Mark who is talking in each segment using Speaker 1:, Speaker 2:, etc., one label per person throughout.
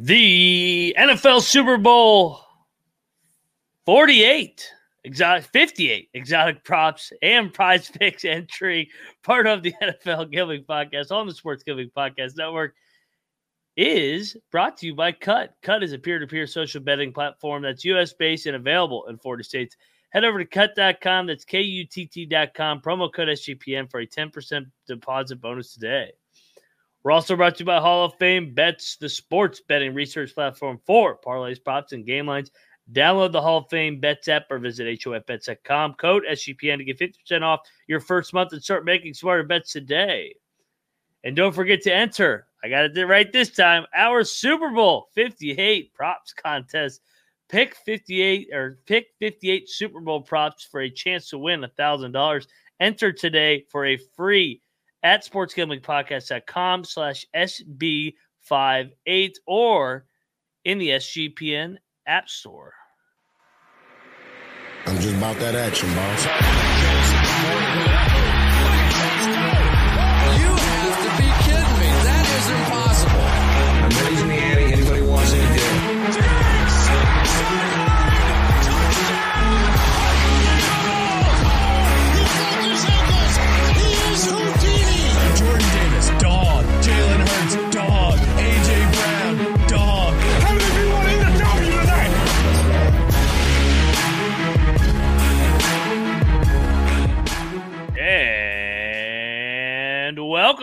Speaker 1: The NFL Super Bowl 48, exotic 58 exotic props and prize picks entry, part of the NFL Gambling Podcast on the Sports Gambling Podcast Network, is brought to you by Kutt. Kutt is a peer to peer social betting platform that's US based and available in 40 states. Head over to kutt.com. That's K U T T.com. Promo code SGPN for a 10% deposit bonus today. We're also brought to you by Hall of Fame Bets, the sports betting research platform for parlays, props, and game lines. Download the Hall of Fame Bets app or visit HOFBets.com. Code SGPN to get 50% off your first month and start making smarter bets today. And don't forget to enter. I got it right this time. Our Super Bowl 58 props contest. Pick 58 or pick 58 Super Bowl props for a chance to win $1,000. Enter today for a free at sportsgamblingpodcast.com slash SB58 or in the SGPN App Store.
Speaker 2: I'm just about that action, boss.
Speaker 3: You have to be kidding me. That is impossible.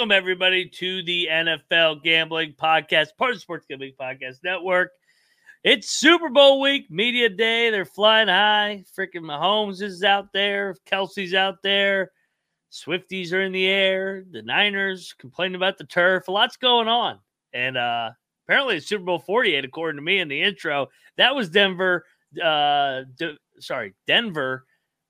Speaker 1: Welcome everybody to the NFL Gambling Podcast, part of the Sports Gambling Podcast Network. It's Super Bowl week, media day. They're flying high. Freaking Mahomes is out there. Kelce's out there. Swifties are in the air. The Niners complaining about the turf. A lot's going on. And uh apparently it's Super Bowl 48, according to me in the intro. That was Denver. Uh De- sorry, Denver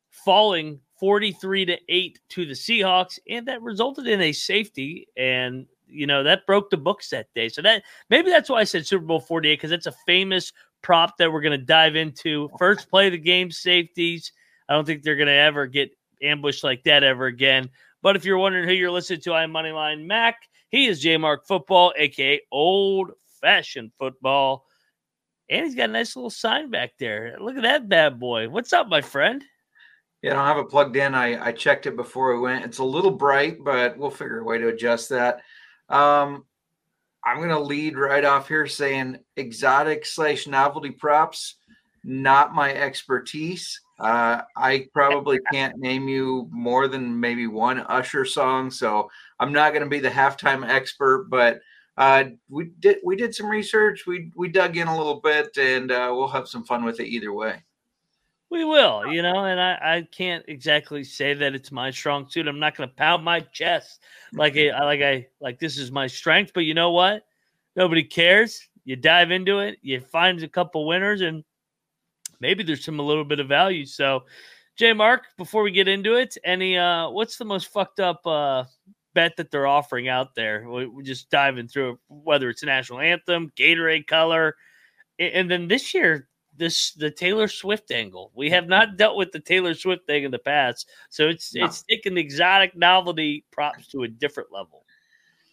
Speaker 1: falling 43 to 8 to the Seahawks, and that resulted in a safety. And you know, that broke the books that day. So that maybe that's why I said Super Bowl 48, because it's a famous prop that we're gonna dive into. First play the game, safeties. I don't think they're gonna ever get ambushed like that ever again. But if you're wondering who you're listening to, I'm Moneyline Mac. He is J Mark Football, aka Old Fashioned Football. And he's got a nice little sign back there. Look at that bad boy. What's up, my friend?
Speaker 4: Yeah, I don't have it plugged in. I, I checked it before we went. It's a little bright, but we'll figure a way to adjust that. Um, I'm going to lead right off here saying exotic slash novelty props, not my expertise. Uh, I probably can't name you more than maybe one Usher song, so I'm not going to be the halftime expert. But uh, we did we did some research. We we dug in a little bit, and uh, we'll have some fun with it either way.
Speaker 1: We will, you know, and I, I can't exactly say that it's my strong suit. I'm not going to pound my chest like I like I like this is my strength. But you know what? Nobody cares. You dive into it, you find a couple winners, and maybe there's some a little bit of value. So, J Mark, before we get into it, any uh, what's the most fucked up uh bet that they're offering out there? We- We're just diving through it, whether it's a national anthem, Gatorade color, and then this year this the Taylor Swift angle. We have not dealt with the Taylor Swift thing in the past, so it's
Speaker 4: No.
Speaker 1: it's taking exotic novelty props to a different level.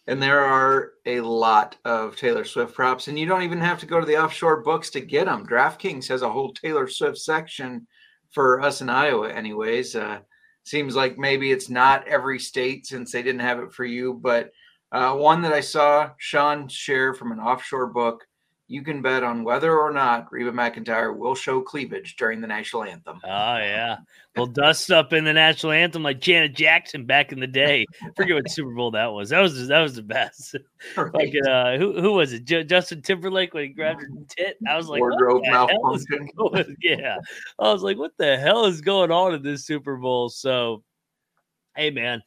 Speaker 4: And there are a lot of Taylor Swift props, and you don't even have to go to the offshore books to get them. DraftKings has a whole Taylor Swift section for us in Iowa, anyways. Uh, seems like maybe it's not every state since they didn't have it for you, but uh, one that I saw Sean share from an offshore book. You can bet on whether or not Reba McEntire will show cleavage during the national anthem.
Speaker 1: Oh yeah, well dust up in the national anthem like Janet Jackson back in the day. Forget what Super Bowl that was. That was that was the best.
Speaker 4: Right.
Speaker 1: Like uh, who who was it? Ju- Justin Timberlake when he grabbed her tit. I was like, what
Speaker 4: Wardrobe
Speaker 1: the hell is
Speaker 4: malfunction.
Speaker 1: yeah, I was like, what the hell is going on in this Super Bowl? So, hey man,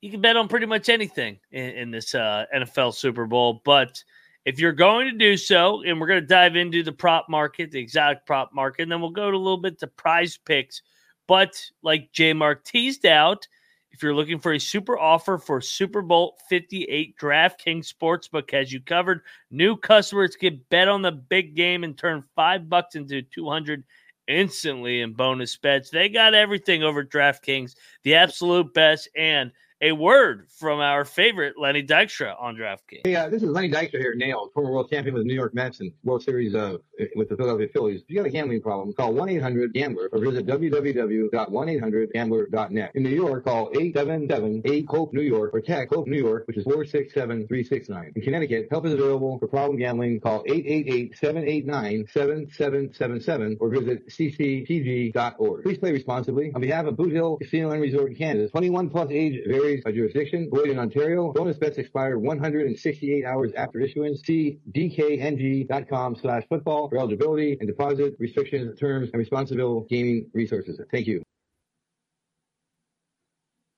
Speaker 1: you can bet on pretty much anything in, in this uh, NFL Super Bowl, but if you're going to do so, and we're going to dive into the prop market, the exotic prop market, and then we'll go to a little bit to prize picks. But like J Mark teased out, if you're looking for a super offer for Super Bowl 58, DraftKings Sportsbook has you covered. New customers get bet on the big game and turn five bucks into 200 instantly in bonus bets. They got everything over DraftKings, the absolute best, and a word from our favorite Lenny Dykstra on DraftKings.
Speaker 5: Hey, uh, this is Lenny Dykstra here, Nailed, former world champion with the New York Mets and World Series uh, with the Philadelphia Phillies. If you got a gambling problem, call 1-800-GAMBLER or visit www.1800gambler.net. In New York, call 877-8-HOPE New York or text HOPE New York, which is 467-369. In Connecticut, help is available for problem gambling. Call 888-789-7777 or visit cctg.org. Please play responsibly. On behalf of Boot Hill Casino and Resort in Kansas, 21 plus age varies by jurisdiction. Void in Ontario. Bonus bets expire 168 hours after issuance. See dkng.com slash football for eligibility and deposit restrictions, terms, and responsible gaming resources. Thank you.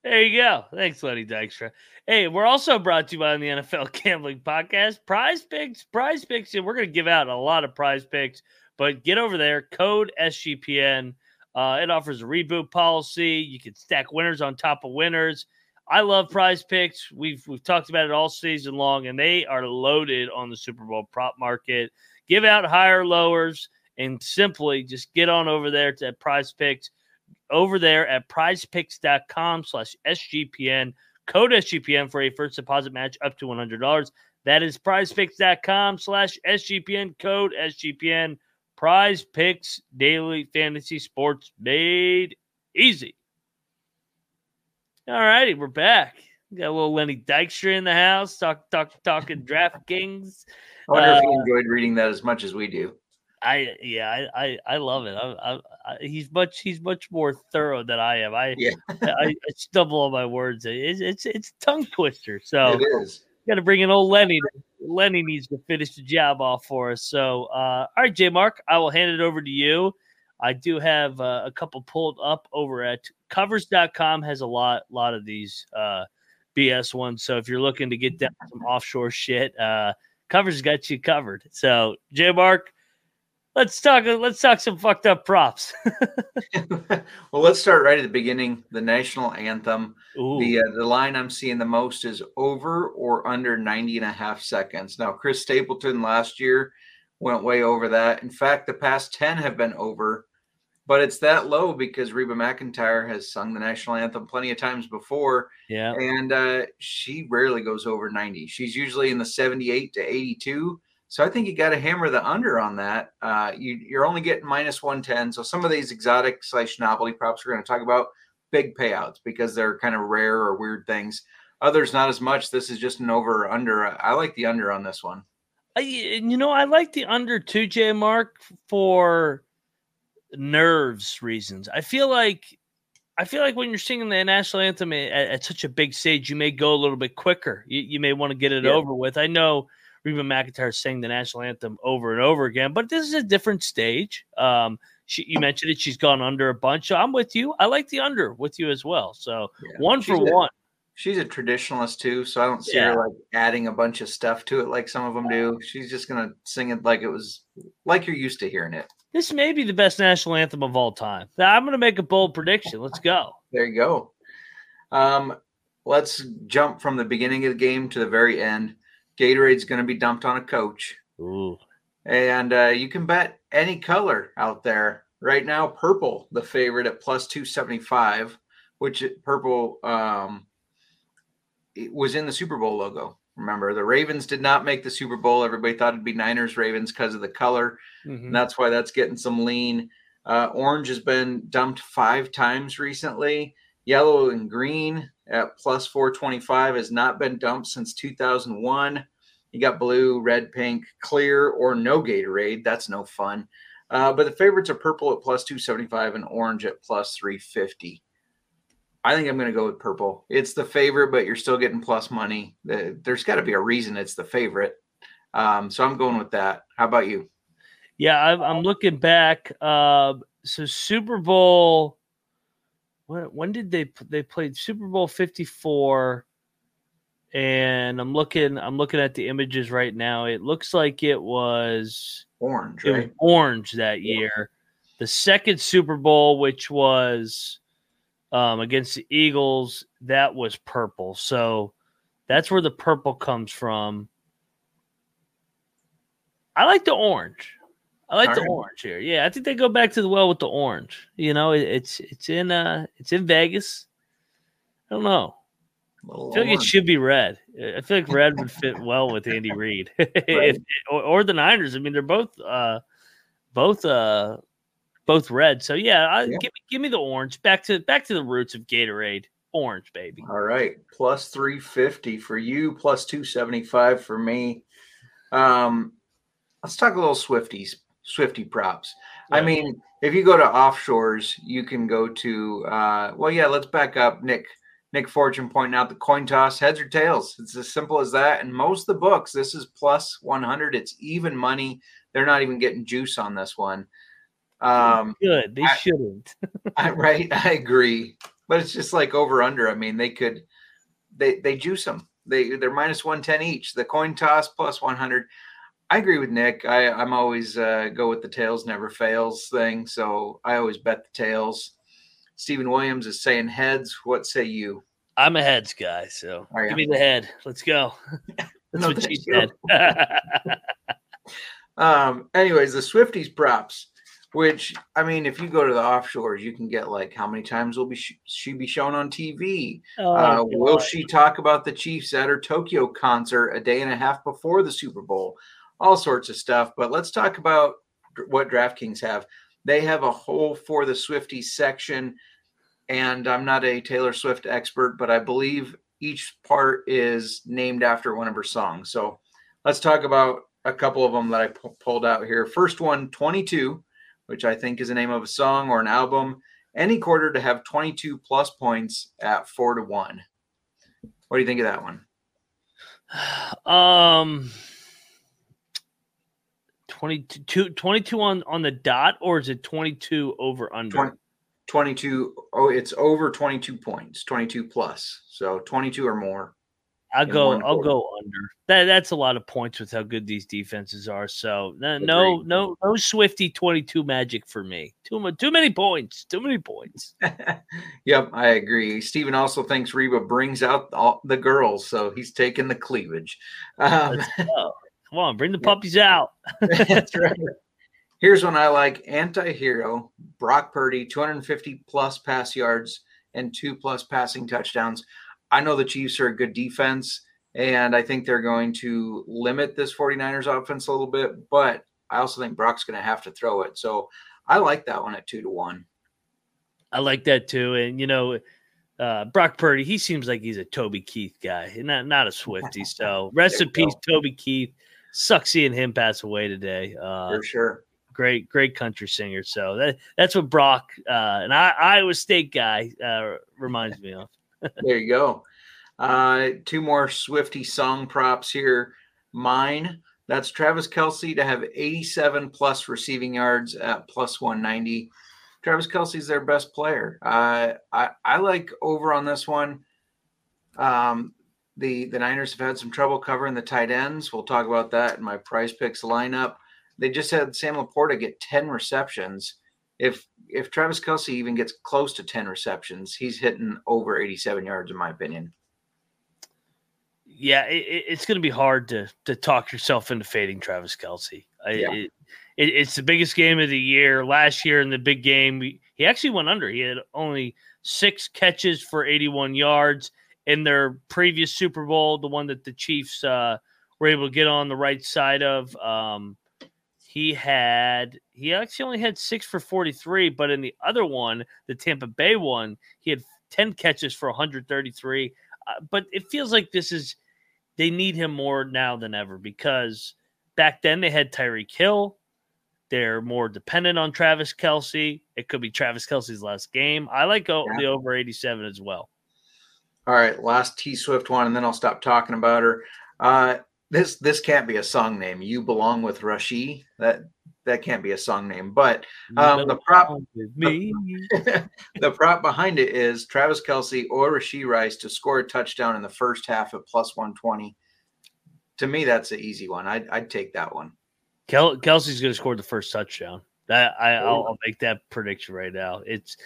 Speaker 1: There you go. Thanks, Lenny Dykstra. Hey, we're also brought to you by the NFL Gambling Podcast. Prize picks, prize picks. And we're going to give out a lot of prize picks, but get over there, code SGPN. Uh, it offers a reboot policy. You can stack winners on top of winners. I love prize picks. We've we've talked about it all season long, and they are loaded on the Super Bowl prop market. Give out higher lowers and simply just get on over there to prize picks over there at prizepicks.com slash SGPN. Code SGPN for a first deposit match up to $100. That is prizepicks.com slash SGPN. Code SGPN. Prize Picks Daily Fantasy Sports made easy. All righty, we're back. We got a little Lenny Dykstra in the house, talk, talk, talking DraftKings.
Speaker 4: I wonder if he
Speaker 1: Uh,
Speaker 4: enjoyed reading that as much as we do.
Speaker 1: I yeah, I I, I love it. I, I, he's much he's much more thorough than I am. I
Speaker 4: Yeah.
Speaker 1: I, I stumble on my words. It's it's it's tongue twister. So
Speaker 4: It is.
Speaker 1: got to bring in old Lenny. Lenny needs to finish the job off for us. So uh, all right, J Mark, I will hand it over to you. I do have uh, a couple pulled up over at covers.com has a lot lot of these uh, BS ones. So if you're looking to get down some offshore shit, uh, covers got you covered. So J Mark, let's talk let's talk some fucked up props.
Speaker 4: well, let's start right at the beginning. The national anthem.
Speaker 1: Ooh,
Speaker 4: The uh, the line I'm seeing the most is over or under 90 and a half seconds. Now, Chris Stapleton last year went way over that. In fact, the past 10 have been over, but it's that low because Reba McEntire has sung the national anthem plenty of times before,
Speaker 1: yeah.
Speaker 4: and uh, she rarely goes over 90. She's usually in the 78 to 82. So I think you got to hammer the under on that. Uh, you, you're only getting minus 110. So some of these exotic slash novelty props we're going to talk about big payouts because they're kind of rare or weird things. Others not as much. This is just an over or under. I like the under on this one.
Speaker 1: I, you know, I like the under two J Mark for nerves reasons. I feel like I feel like when you're singing the national anthem at, at such a big stage, you may go a little bit quicker. You, you may want to get it
Speaker 4: Yeah.
Speaker 1: over with. I know Reba McEntire sang the national anthem over and over again, but this is a different stage. Um, she, you mentioned it; she's gone under a bunch. So I'm with you. I like the under with you as well. So
Speaker 4: Yeah.
Speaker 1: one for
Speaker 4: She's a-
Speaker 1: one.
Speaker 4: She's a traditionalist too, so I don't see
Speaker 1: Yeah.
Speaker 4: her like adding a bunch of stuff to it like some of them do. She's just gonna sing it like it was like you're used to hearing it.
Speaker 1: This may be the best national anthem of all time. I'm going to make a bold prediction. Let's go.
Speaker 4: There you go. Um, let's jump from the beginning of the game to the very end. Gatorade's going to be dumped on a coach,
Speaker 1: Ooh.
Speaker 4: and uh, you can bet any color out there right now. Purple, the favorite at plus two seventy five, which purple um, it was in the Super Bowl logo. Remember, the Ravens did not make the Super Bowl. Everybody thought it'd be Niners Ravens because of the color.
Speaker 1: Mhm.
Speaker 4: and that's why that's getting some lean. Uh, orange has been dumped five times recently. Yellow and green at plus 425 has not been dumped since 2001. You got blue, red, pink, clear, or no Gatorade. That's no fun. Uh, but the favorites are purple at plus 275 and orange at plus 350. I think I'm going to go with purple. It's the favorite, but you're still getting plus money. There's got to be a reason it's the favorite. Um, so I'm going with that. How about you?
Speaker 1: Yeah, I'm, I'm looking back. Uh, so Super Bowl. When, when did they they played Super Bowl 54? And I'm looking I'm looking at the images right now. It looks like it was
Speaker 4: Orange,
Speaker 1: it was orange that
Speaker 4: Yeah.
Speaker 1: year. The second Super Bowl, which was um, against the Eagles, that was purple. So that's where the purple comes from. I like the orange. I like
Speaker 4: All
Speaker 1: the
Speaker 4: right.
Speaker 1: orange here. Yeah, I think they go back to the well with the orange. You know, it, it's it's in uh it's in Vegas. I don't know. I feel like it should be red. I feel like red would fit well with Andy Reid If- or, or the Niners. I mean, they're both uh, both uh, both red. So yeah, I,
Speaker 4: Yeah.
Speaker 1: give me give me the orange. Back to back to the roots of Gatorade. Orange, baby.
Speaker 4: All right, plus three fifty for you, plus two seventy five for me. Um, let's talk a little Swifties, Swifty props. I mean, if you go to offshores, you can go to. Uh, well, yeah, let's back up. Nick Nick Fortune pointing out the coin toss heads or tails. It's as simple as that. And most of the books, this is plus one hundred. It's even money. They're not even getting juice on this one. Um,
Speaker 1: Good. They
Speaker 4: I-
Speaker 1: shouldn't.
Speaker 4: I, right, I agree, but it's just like over under. I mean, they could they they juice them. They they're minus one ten each. The coin toss plus one hundred. I agree with Nick. I I'm always uh, go with the tails never fails thing. So I always bet the tails. Stephen Williams is saying heads. What say you?
Speaker 1: I'm a heads guy, so give me the head. Let's go. That's
Speaker 4: No,
Speaker 1: what she said.
Speaker 4: Um. Anyways, the Swifties props. Which I mean, if you go to the offshores, you can get like how many times will be sh- she be shown on TV?
Speaker 1: Oh,
Speaker 4: Uh, will she talk about the Chiefs at her Tokyo concert a day and a half before the Super Bowl? All sorts of stuff. But let's talk about what DraftKings have. They have a whole for the Swifties section. And I'm not a Taylor Swift expert, but I believe each part is named after one of her songs. So let's talk about a couple of them that I pulled out here. First one, 22, which I think is the name of a song or an album any quarter to have 22 plus points at four to one. What do you think of that one?
Speaker 1: Um, 22, 22 on, on the dot, or is it 22 over under?
Speaker 4: 20 22. Oh, it's over 22 points, 22 plus. So 22 or more.
Speaker 1: I'll go. I'll go under. That that's a lot of points with how good these defenses are. So no, no,
Speaker 4: Agreed.
Speaker 1: no, no Swifty twenty two magic for me. Too much. Too many points. Too many points.
Speaker 4: yep, I agree. Steven also thinks Reba brings out all the girls, so he's taking the cleavage. Um,
Speaker 1: Come on, bring the puppies out.
Speaker 4: That's right. Here's one I like anti hero Brock Purdy, 250 plus pass yards and two plus passing touchdowns. I know the Chiefs are a good defense, and I think they're going to limit this 49ers offense a little bit, but I also think Brock's going to have to throw it. So I like that one at two to one.
Speaker 1: I like that too. And you know, uh, Brock Purdy, he seems like he's a Toby Keith guy, not not a Swifty. So rest in peace. Toby Keith. Sucks seeing him pass away today. Uh,
Speaker 4: For sure.
Speaker 1: great, great country singer. So that that's what Brock, uh, an I- Iowa State guy, uh, reminds me of.
Speaker 4: There you go. Uh, two more Swifty song props here. Mine. That's Travis Kelce to have 87 plus receiving yards at plus 190. Travis Kelce's their best player. Uh, I I like over on this one. Um, the the Niners have had some trouble covering the tight ends. We'll talk about that in my Prize Picks lineup. They just had Sam LaPorta get 10 receptions. If if Travis Kelce even gets close to 10 receptions, he's hitting over 87 yards, in my opinion.
Speaker 1: Yeah, it, it- it's going to be hard to to talk yourself into fading Travis Kelce.
Speaker 4: Yeah.
Speaker 1: it, it, it's the biggest game of the year. Last year in the big game, he actually went under. He had only six catches for 81 yards in their previous Super Bowl, the one that the Chiefs uh, were able to get on the right side of. Um, he had he actually only had six for 43, but in the other one, the Tampa Bay one, he had 10 catches for 133. Uh, but it feels like this is they need him more now than ever because back then they had Tyreek Hill. They're more dependent on Travis Kelce. It could be Travis Kelce's last game. I like
Speaker 4: Yeah.
Speaker 1: the over 87 as well.
Speaker 4: All right, last T Swift one, and then I'll stop talking about her. Uh, this this can't be a song name. You belong with Rashi. That that can't be a song name. But Um, the prop-
Speaker 1: with me.
Speaker 4: the prop behind it is Travis Kelce or Rashee Rice to score a touchdown in the first half at plus 120. To me, that's an easy one. I'd, I'd take that one.
Speaker 1: Kel- Kelce's going to score the first touchdown. That I, I'll, I'll make that prediction right now. It's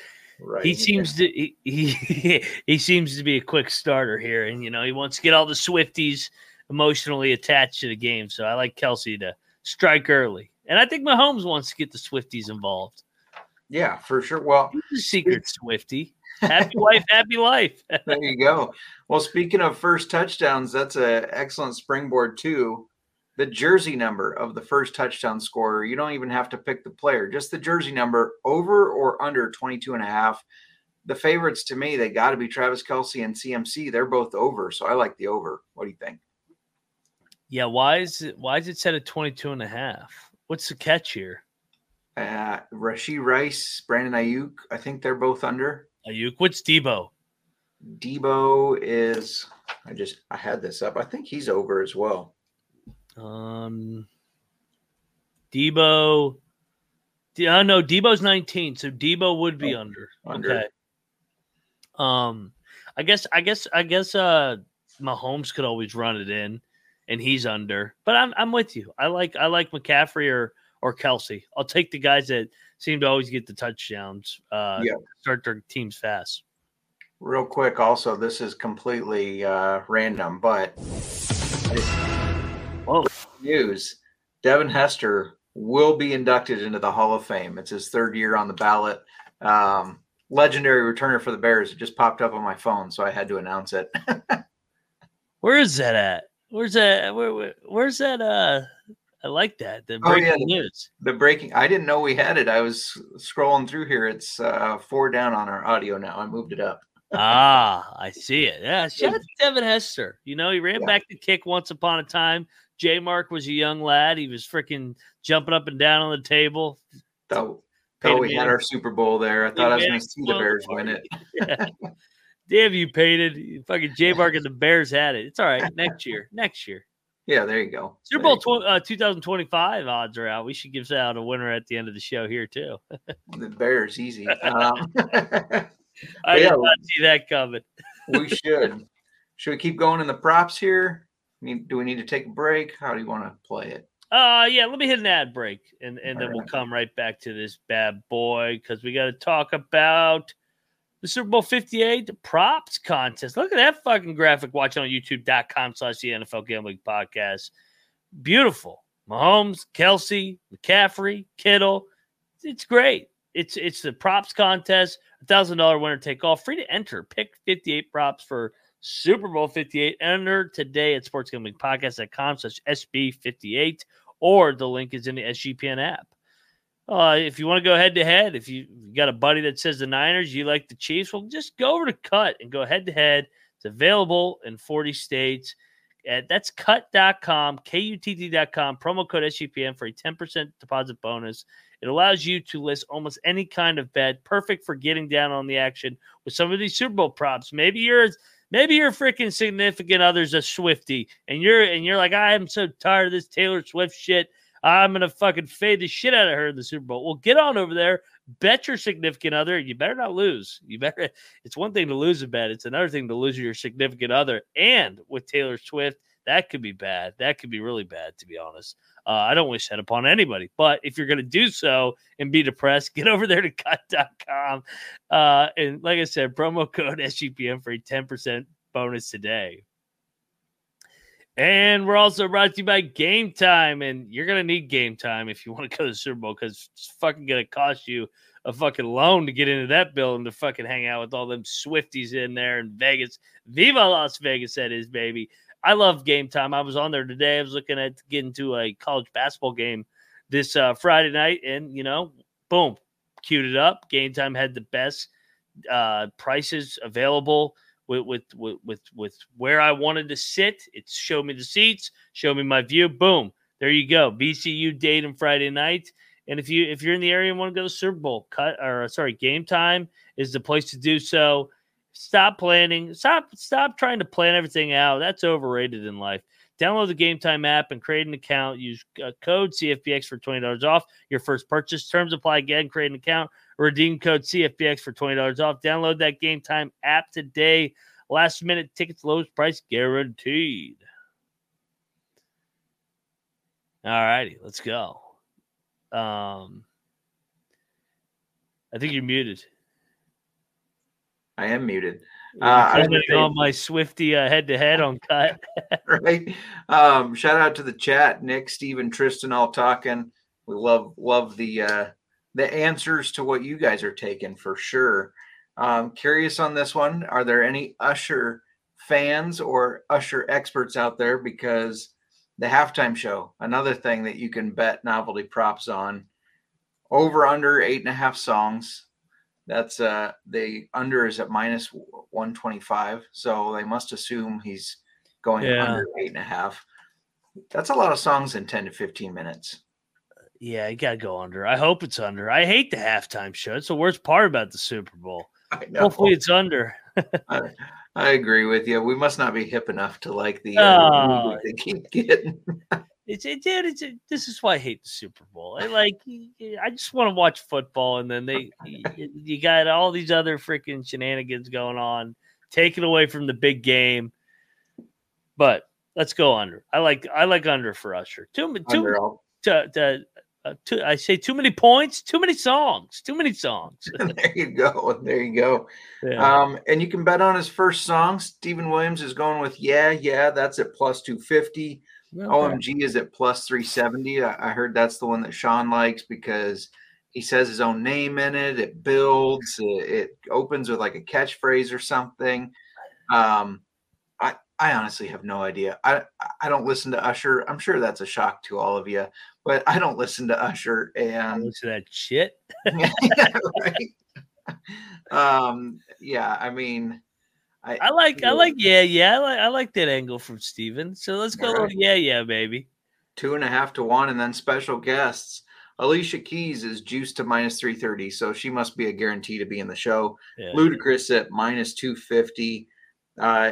Speaker 4: Right.
Speaker 1: he seems to he, he he seems to be a quick starter here, and you know he wants to get all the Swifties emotionally attached to the game. So I like Kelce to strike early, and I think Mahomes wants to get the Swifties involved.
Speaker 4: Yeah, for sure. Well,
Speaker 1: secret Swifty. Happy wife, happy life.
Speaker 4: there you go. Well, speaking of first touchdowns, that's an excellent springboard too. The jersey number of the first touchdown scorer. You don't even have to pick the player, just the jersey number over or under 22 and a half. The favorites to me, they got to be Travis Kelce and CMC. They're both over. So I like the over. What do you think?
Speaker 1: Yeah, why is it why is it set at 22 and a half? What's the catch here?
Speaker 4: Uh, Rashee Rice, Brandon Aiyuk, I think they're both under.
Speaker 1: Aiyuk, what's Deebo?
Speaker 4: Deebo is I just I had this up. I think he's over as well.
Speaker 1: Um Deebo uh, no, Deebo's 19, so Debo would be
Speaker 4: Oh,
Speaker 1: under.
Speaker 4: under.
Speaker 1: Okay. Um I guess I guess I guess uh Mahomes could always run it in and he's under. But I'm I'm with you. I like I like McCaffrey or or Kelce. I'll take the guys that seem to always get the touchdowns. Uh
Speaker 4: Yeah.
Speaker 1: start their teams fast.
Speaker 4: Real quick, also, this is completely uh, random, but
Speaker 1: Whoa.
Speaker 4: news Devin Hester will be inducted into the Hall of Fame. It's his third year on the ballot. Um, legendary returner for the Bears. It just popped up on my phone, so I had to announce it.
Speaker 1: Where is that at? Where's that? Where, where- where's that? Uh, I like that. The
Speaker 4: Oh, yeah.
Speaker 1: breaking news.
Speaker 4: the breaking, I didn't know we had it. I was scrolling through here. It's uh, four down on our audio now. I moved it up.
Speaker 1: ah, I see it. Yeah, shout out to Devin Hester. You know, he ran
Speaker 4: Yeah.
Speaker 1: back the kick once upon a time. J Mark was a young lad. He was freaking jumping up and down on the table.
Speaker 4: Thought, thought we had our Super Bowl there. I thought I was going to see the Bears win it.
Speaker 1: Yeah. Damn you, Peyton. Fucking J Mark and the Bears had it. It's all right. Next year. Next year.
Speaker 4: Yeah, there you go.
Speaker 1: Super Bowl tw- uh, 2025 odds are out. We should give out a winner at the end of the show here, too.
Speaker 4: The Bears, easy. Um,
Speaker 1: I
Speaker 4: yeah.
Speaker 1: did not see that coming.
Speaker 4: we should. Should we keep going in the props here? Do we need to take a break? How do you want to play it?
Speaker 1: Uh yeah, let me hit an ad break and, and then
Speaker 4: All
Speaker 1: we'll come right back to this bad boy because we got to talk about the Super Bowl 58 props contest. Look at that fucking graphic watching on youtube.com slash the NFL gambling podcast. Beautiful. Mahomes, Kelce, McCaffrey, Kittle. It's great. It's it's the props contest, a thousand dollar winner take all, free to enter. Pick 58 props for Super Bowl 58. Enter today at sportsgamblingpodcast.com slash SB58, or the link is in the SGPN app. Uh, if you want to go head to head, if you got a buddy that says the Niners, you like the Chiefs, well, just go over to Kutt and go head to head. It's available in 40 states. At, that's kutt.com, K-U-T-T.com, promo code SGPN for a 10% deposit bonus. It allows you to list almost any kind of bet, perfect for getting down on the action with some of these Super Bowl props. Maybe you're maybe your freaking significant other's a Swifty, and you're and you're like, I am so tired of this Taylor Swift shit. I'm gonna fucking fade the shit out of her in the Super Bowl. Well, get on over there, bet your significant other. You better not lose. You better. It's one thing to lose a bet. It's another thing to lose your significant other. And with Taylor Swift, that could be bad. That could be really bad, to be honest. Uh, I don't wish that upon anybody. But if you're going to do so and be depressed, get over there to kutt.com. Uh, and like I said, promo code SGPN for a 10% bonus today. And we're also brought to you by Game Time. And you're going to need Game Time if you want to go to the Super Bowl because it's fucking going to cost you a fucking loan to get into that building to fucking hang out with all them Swifties in there in Vegas. Viva Las Vegas, that is, baby. I love Game Time. I was on there today. I was looking at getting to a college basketball game this uh, Friday night, and you know, boom, queued it up. Game Time had the best uh, prices available with, with with with where I wanted to sit. It showed me the seats, showed me my view. Boom, there you go. BCU date and Friday night. And if you if you're in the area and want to go to Super Bowl, cut or sorry, Game Time is the place to do so. Stop planning. Stop stop trying to plan everything out. That's overrated in life. Download the Game Time app and create an account. Use uh, code CFBX for twenty dollars off your first purchase. Terms apply. Again, create an account. Redeem code CFBX for twenty dollars off. Download that Game Time app today. Last minute tickets, lowest price guaranteed. All righty, let's go. Um, I think you're muted.
Speaker 4: I am muted. Uh, I was gonna
Speaker 1: commenting on my Swifty head to head on cut.
Speaker 4: right? Um, shout out to the chat, Nick, Steven, Tristan, all talking. We love love the uh, the answers to what you guys are taking for sure. Um, curious on this one. Are there any Usher fans or Usher experts out there? Because the halftime show, another thing that you can bet novelty props on. Over under eight and a half songs. That's uh the under is at minus 125. So they must assume he's going
Speaker 1: Yeah.
Speaker 4: under eight and a half. That's a lot of songs in 10 to 15 minutes.
Speaker 1: Yeah, you gotta go under. I hope it's under. I hate the halftime show. It's the worst part about the Super Bowl.
Speaker 4: I know.
Speaker 1: Hopefully, it's under.
Speaker 4: I, I agree with you. We must not be hip enough to like the
Speaker 1: Oh.
Speaker 4: uh, music they keep getting.
Speaker 1: It's it, dude. It's it, this is why I hate the Super Bowl. I like. I just want to watch football, and then they you, got all these other freaking shenanigans going on, taken away from the big game. But let's go under. I like I like under for Usher. Too too to, to, uh, too, I say too many points, too many songs, too many songs.
Speaker 4: there you go. There you go.
Speaker 1: Yeah.
Speaker 4: Um, and you can bet on his first song. Stephen Williams is going with Yeah, Yeah. That's at plus 250.
Speaker 1: Okay.
Speaker 4: OMG is at plus 370. I, I heard that's the one that Sean likes because he says his own name in it. It builds, it, it opens with like a catchphrase or something. Um, I, I honestly have no idea. I, I don't listen to Usher. I'm sure that's a shock to all of you, but I don't listen to Usher. And
Speaker 1: Listen to that shit.
Speaker 4: yeah, right. Um, yeah, I mean, I,
Speaker 1: I like, I like, yeah, yeah, I like, I like that angle from Steven. So let's go,
Speaker 4: Alright.
Speaker 1: yeah, yeah, baby.
Speaker 4: two and a half to one, and then special guests. Alicia Keys is juiced to minus 330, so she must be a guarantee to be in the show.
Speaker 1: Yeah.
Speaker 4: Ludacris at minus 250. Uh,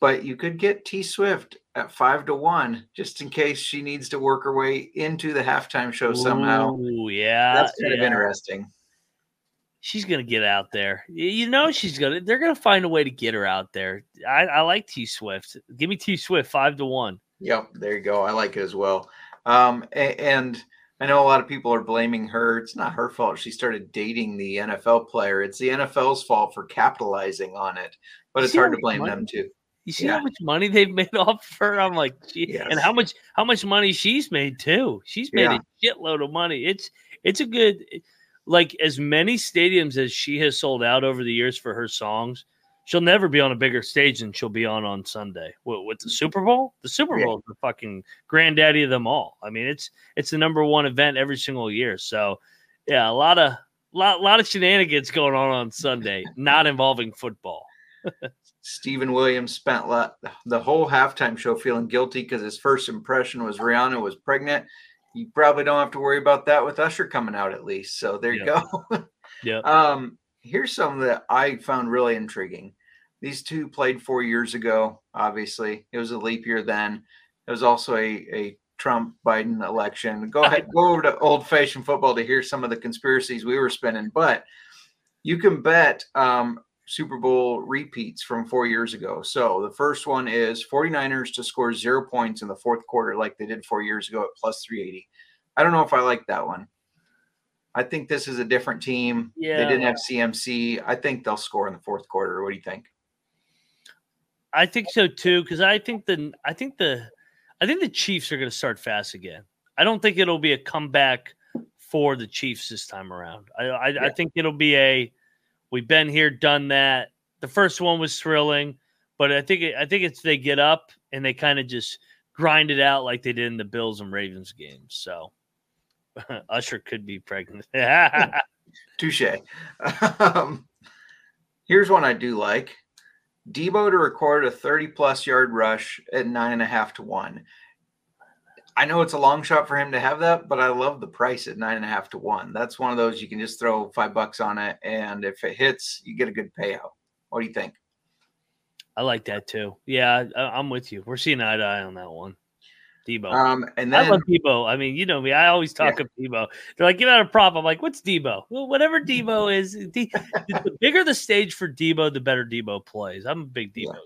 Speaker 4: but you could get T Swift at five to one, just in case she needs to work her way into the halftime show somehow.
Speaker 1: Ooh, yeah,
Speaker 4: That's kind of interesting.
Speaker 1: She's gonna get out there. You know she's gonna. They're gonna find a way to get her out there. I, I like T Swift. Give me T Swift five to one.
Speaker 4: Yep, there you go. I like it as well. Um, a- and I know a lot of people are blaming her. It's not her fault. She started dating the NFL player. It's the NFL's fault for capitalizing on it. But it's hard to blame them too.
Speaker 1: You see
Speaker 4: Yeah.
Speaker 1: how much money they've made off of her? I'm like, gee, and how much how much money she's made too. She's made
Speaker 4: Yeah.
Speaker 1: a shitload of money. It's it's a good eh, like as many stadiums as she has sold out over the years for her songs. She'll never be on a bigger stage than she'll be on on Sunday. With, with the Super Bowl, the Super
Speaker 4: Yeah.
Speaker 1: Bowl is the fucking granddaddy of them all. I mean, it's it's the number one event every single year. So, yeah, a lot of lot lot of shenanigans going on on Sunday, not involving football.
Speaker 4: Stephen Williams spent la- the whole halftime show feeling guilty because his first impression was Rihanna was pregnant. You probably don't have to worry about that with Usher coming out at least. So there you go.
Speaker 1: Yeah.
Speaker 4: Um, here's something that I found really intriguing. These two played four years ago. Obviously, it was a leap year then. It was also a, a Trump Biden election. Go ahead, go over to old fashioned football to hear some of the conspiracies we were spinning. But you can bet um, Super Bowl repeats from four years ago. So the first one is 49ers to score zero points in the fourth quarter, like they did four years ago at plus 380. I don't know if I like that one. I think this is a different team.
Speaker 1: Yeah.
Speaker 4: They didn't have CMC. I think they'll score in the fourth quarter. What do you think?
Speaker 1: I think so too, because I think the I think the I think the Chiefs are going to start fast again. I don't think it'll be a comeback for the Chiefs this time around. I I, I think it'll be a we've been here, done that. The first one was thrilling, but I think I think it's they get up and they kind of just grind it out like they did in the Bills and Ravens games. So Usher could be pregnant.
Speaker 4: Touche. Um, here's one I do like. Deebo to record a 30 plus yard rush at nine and a half to one. I know it's a long shot for him to have that, but I love the price at nine and a half to one. That's one of those you can just throw five bucks on it, and if it hits, you get a good payout. What do you think?
Speaker 1: I like that too. Yeah, I, I'm with you. We're seeing eye to eye on that one. Deebo.
Speaker 4: Um, and
Speaker 1: I
Speaker 4: then
Speaker 1: love Deebo. I mean, you know me. I always talk of Deebo. They're like, give out a prop. I'm like, what's Deebo? Well, whatever Deebo is, D- the bigger the stage for Deebo, the better Deebo plays. I'm a big Deebo
Speaker 4: Yeah.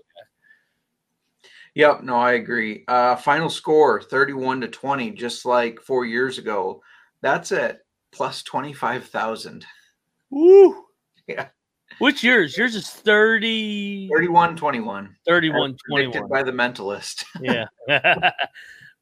Speaker 4: Yep, no, I agree. Uh, final score 31 to 20, just like four years ago. That's at plus 25,000.
Speaker 1: Woo.
Speaker 4: Yeah.
Speaker 1: What's yours? Yours is 30,
Speaker 4: 31 21.
Speaker 1: 31,
Speaker 4: Predicted
Speaker 1: 21.
Speaker 4: by the mentalist.
Speaker 1: yeah.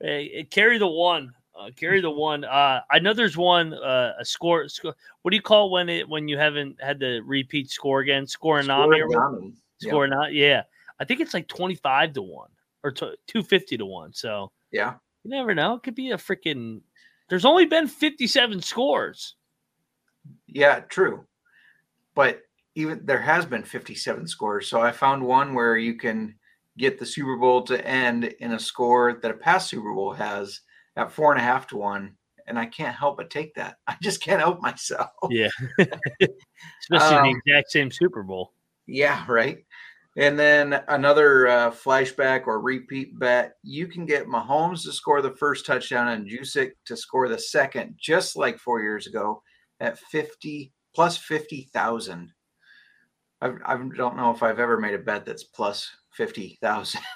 Speaker 1: Hey, carry the one Uh, carry the one. Uh, I know there's one. Uh, a score, score. What do you call when it when you haven't had to repeat score again? Score Scorenomic.
Speaker 4: Scorenomic.
Speaker 1: Score not. Yeah, I think it's like twenty five to one or two fifty to one. So
Speaker 4: Yeah.
Speaker 1: you never know. It could be a freaking. There's only been fifty seven scores.
Speaker 4: Yeah, true. But even there has been 57 scores. So I found one where you can get the Super Bowl to end in a score that a past Super Bowl has at four and a half to one. And I can't help but take that. I just can't help myself.
Speaker 1: Yeah, especially
Speaker 4: Um,
Speaker 1: the exact same Super Bowl.
Speaker 4: Yeah, right. And then another uh, flashback or repeat bet. You can get Mahomes to score the first touchdown and Juszczyk to score the second, just like four years ago, at 50 plus 50,000. I, I don't know if I've ever made a bet that's plus 50,000.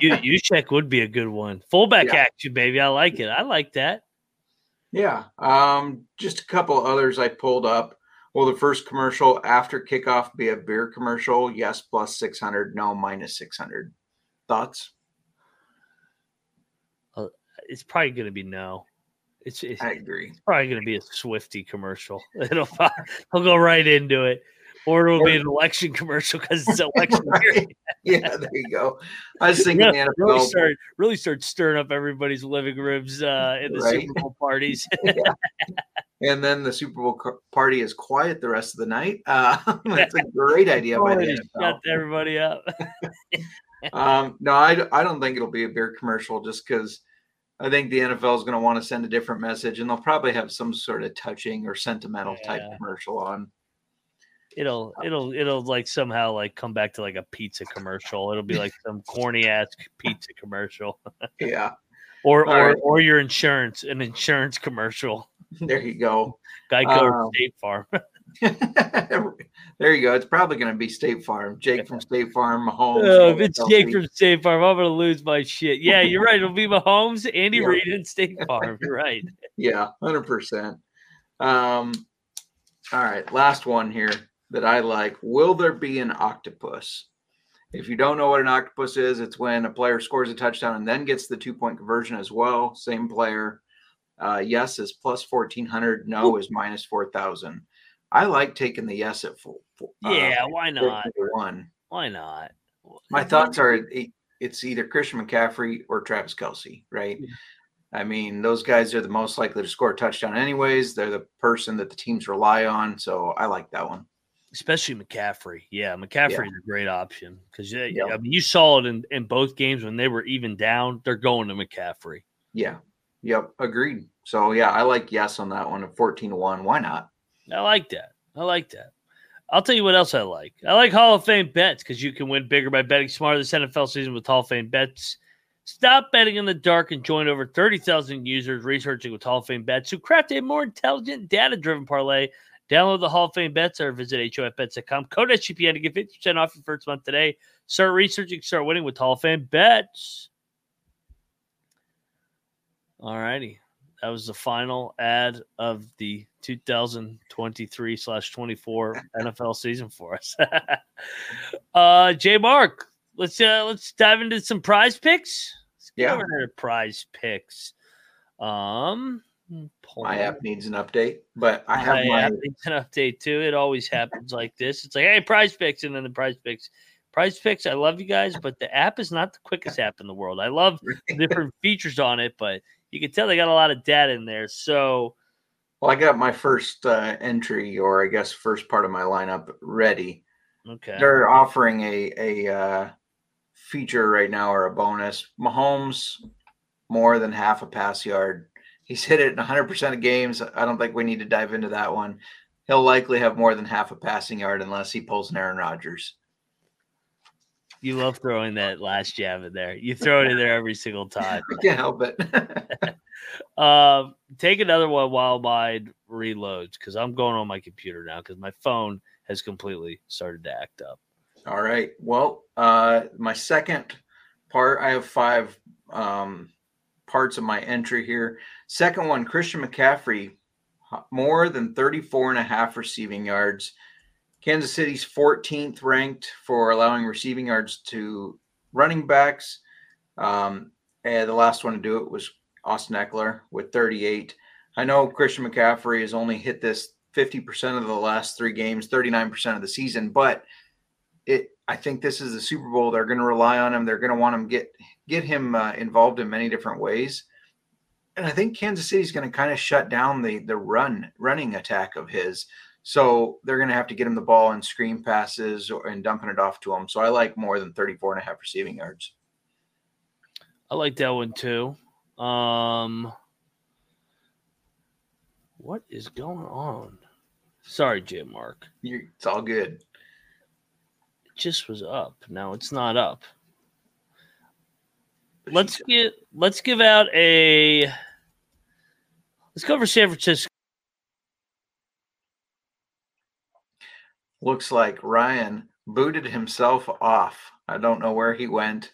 Speaker 1: You you check would be a good one. Fullback
Speaker 4: Yeah.
Speaker 1: action, baby. I like it. I like that.
Speaker 4: Yeah. Um, just a couple others I pulled up. Will the first commercial after kickoff be a beer commercial? Yes, plus 600. No, minus 600. Thoughts?
Speaker 1: Uh, it's probably going to be no. It's, it's
Speaker 4: I agree.
Speaker 1: probably going to be a Swifty commercial. It'll he'll go right into it, or it'll be an election commercial because it's election year.
Speaker 4: yeah, there you go. I was thinking
Speaker 1: Yeah,
Speaker 4: the
Speaker 1: really
Speaker 4: NFL.
Speaker 1: start really start stirring up everybody's living rooms uh, in the
Speaker 4: Right.
Speaker 1: Super Bowl parties.
Speaker 4: and then the Super Bowl party is quiet the rest of the night. Uh, that's a great idea by the NFL.
Speaker 1: shut everybody up.
Speaker 4: Um, no, I don't think it'll be a beer commercial just because I think the NFL is going to want to send a different message and they'll probably have some sort of touching or sentimental type commercial on.
Speaker 1: It'll it'll it'll like somehow like come back to like a pizza commercial. It'll be like some corny ass pizza commercial,
Speaker 4: Yeah,
Speaker 1: or
Speaker 4: All
Speaker 1: or
Speaker 4: right.
Speaker 1: or your insurance an insurance commercial.
Speaker 4: there you go.
Speaker 1: Geico
Speaker 4: Um,
Speaker 1: State Farm.
Speaker 4: there you go. It's probably going to be State Farm. Jake from State Farm, Mahomes.
Speaker 1: Oh, if it's Jake from State Farm, I'm gonna lose my shit. Yeah, you're right. It'll be Mahomes, Andy
Speaker 4: Yeah.
Speaker 1: Reid, and State Farm. You're right.
Speaker 4: Yeah, hundred percent. Um, all right, last one here that I like. Will there be an octopus? If you don't know what an octopus is, it's when a player scores a touchdown and then gets the two point conversion as well. Same player. Uh, yes is plus fourteen hundred. No is minus four thousand. I like taking the yes at full. full- uh,
Speaker 1: Yeah, why not?
Speaker 4: one.
Speaker 1: Why not?
Speaker 4: My thoughts are it, it's either Christian McCaffrey or Travis Kelce, right? I mean, those guys are the most likely to score a touchdown, anyways. They're the person that the teams rely on. So I like that one.
Speaker 1: Especially McCaffrey. Yeah, McCaffrey's a great option because yeah,
Speaker 4: Yeah.
Speaker 1: I mean, you saw it in, in both games when they were even down. They're going to McCaffrey.
Speaker 4: Yeah. Yep. Agreed. So yeah, I like yes on that one at 14 to 1. Why not?
Speaker 1: I like that. I like that. I'll tell you what else I like. I like Hall of Fame bets because you can win bigger by betting smarter this NFL season with Hall of Fame bets. Stop betting in the dark and join over 30,000 users researching with Hall of Fame bets who craft a more intelligent, data driven parlay. Download the Hall of Fame bets or visit HOFBets.com. Code SGPN to get 50% off your first month today. Start researching, start winning with Hall of Fame bets. All righty. That was the final ad of the 2023 slash 24 NFL season for us. uh J Mark, let's uh let's dive into some prize picks. Let's get
Speaker 4: Yeah.
Speaker 1: over to prize picks. Um pull
Speaker 4: My app needs an update, but I have
Speaker 1: my
Speaker 4: my
Speaker 1: app needs an update too. It always happens like this. It's like, hey, prize picks, and then the prize picks. Prize picks, I love you guys, but the app is not the quickest app in the world. I love the different features on it, but you can tell they got a lot of data in there. So
Speaker 4: well, I got my first uh, entry, or I guess first part of my lineup ready.
Speaker 1: okay.
Speaker 4: They're offering a a uh, feature right now or a bonus. Mahomes more than half a pass yard. He's hit it in 100% of games. I don't think we need to dive into that one. He'll likely have more than half a passing yard unless he pulls an Aaron Rodgers.
Speaker 1: You love throwing that last jab in there. You throw it in there every single time.
Speaker 4: I can't help it.
Speaker 1: Um, take another one while mine reloads because I'm going on my computer now because my phone has completely started to act up.
Speaker 4: All right. Well, uh, my second part, I have five um, parts of my entry here. Second one, Christian McCaffrey, more than 34 and a half receiving yards. Kansas City's 14th ranked for allowing receiving yards to running backs. Um, and the last one to do it was Austin Ekeler with 38. I know Christian McCaffrey has only hit this 50% of the last three games, 39% of the season, but it I think this is the Super Bowl. They're going to rely on him. They're going to want him get get him uh, involved in many different ways. And I think Kansas City is going to kind of shut down the the run running attack of his. So they're going to have to get him the ball and screen passes or, and dumping it off to him. So I like more than 34 and a half receiving yards.
Speaker 1: I like that one too. Um, what is going on? Sorry, Jim Mark.
Speaker 4: You, it's all good.
Speaker 1: It just was up. Now it's not up. Let's get let's give out a let's go for San Francisco.
Speaker 4: Looks like Ryan booted himself off. I don't know where he went.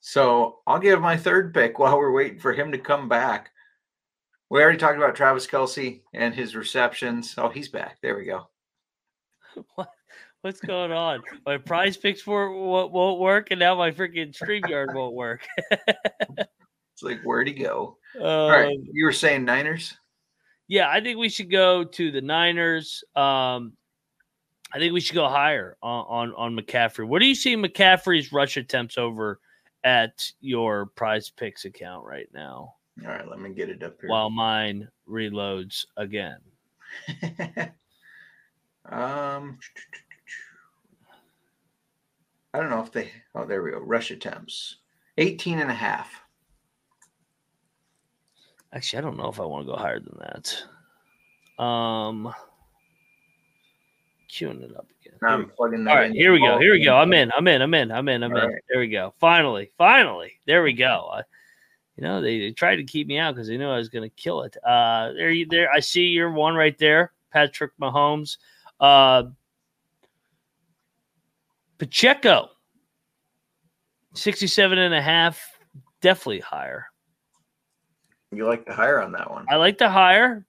Speaker 4: So I'll give my third pick while we're waiting for him to come back. We already talked about Travis Kelce and his receptions. Oh, he's back. There we go.
Speaker 1: What what's going on? My prize picks for won't, won't work, and now my freaking StreamYard won't work.
Speaker 4: It's like, where'd he go?
Speaker 1: um,
Speaker 4: All right. You were saying Niners?
Speaker 1: Yeah, I think we should go to the Niners. Um, I think we should go higher on, on on McCaffrey. What do you see McCaffrey's rush attempts over at your prize picks account right now?
Speaker 4: All right, let me get it up here.
Speaker 1: While mine reloads again.
Speaker 4: um, I don't know if they, oh, there we go. Rush attempts 18 and a half.
Speaker 1: Actually, I don't know if I want to go higher than that. Um, queuing it up again.
Speaker 4: Now I'm plugging that
Speaker 1: All right, here we go. Here we go. I'm in. I'm in. I'm in. I'm in. I'm
Speaker 4: All
Speaker 1: in.
Speaker 4: right.
Speaker 1: There we go. Finally, finally. There we go. I, you know, they, they tried to keep me out because they knew I was going to kill it. Uh, there, you there. I see your one right there, Patrick Mahomes. Uh, Pacheco, 67 and a half, definitely higher.
Speaker 4: You like the higher on that one.
Speaker 1: I like the higher.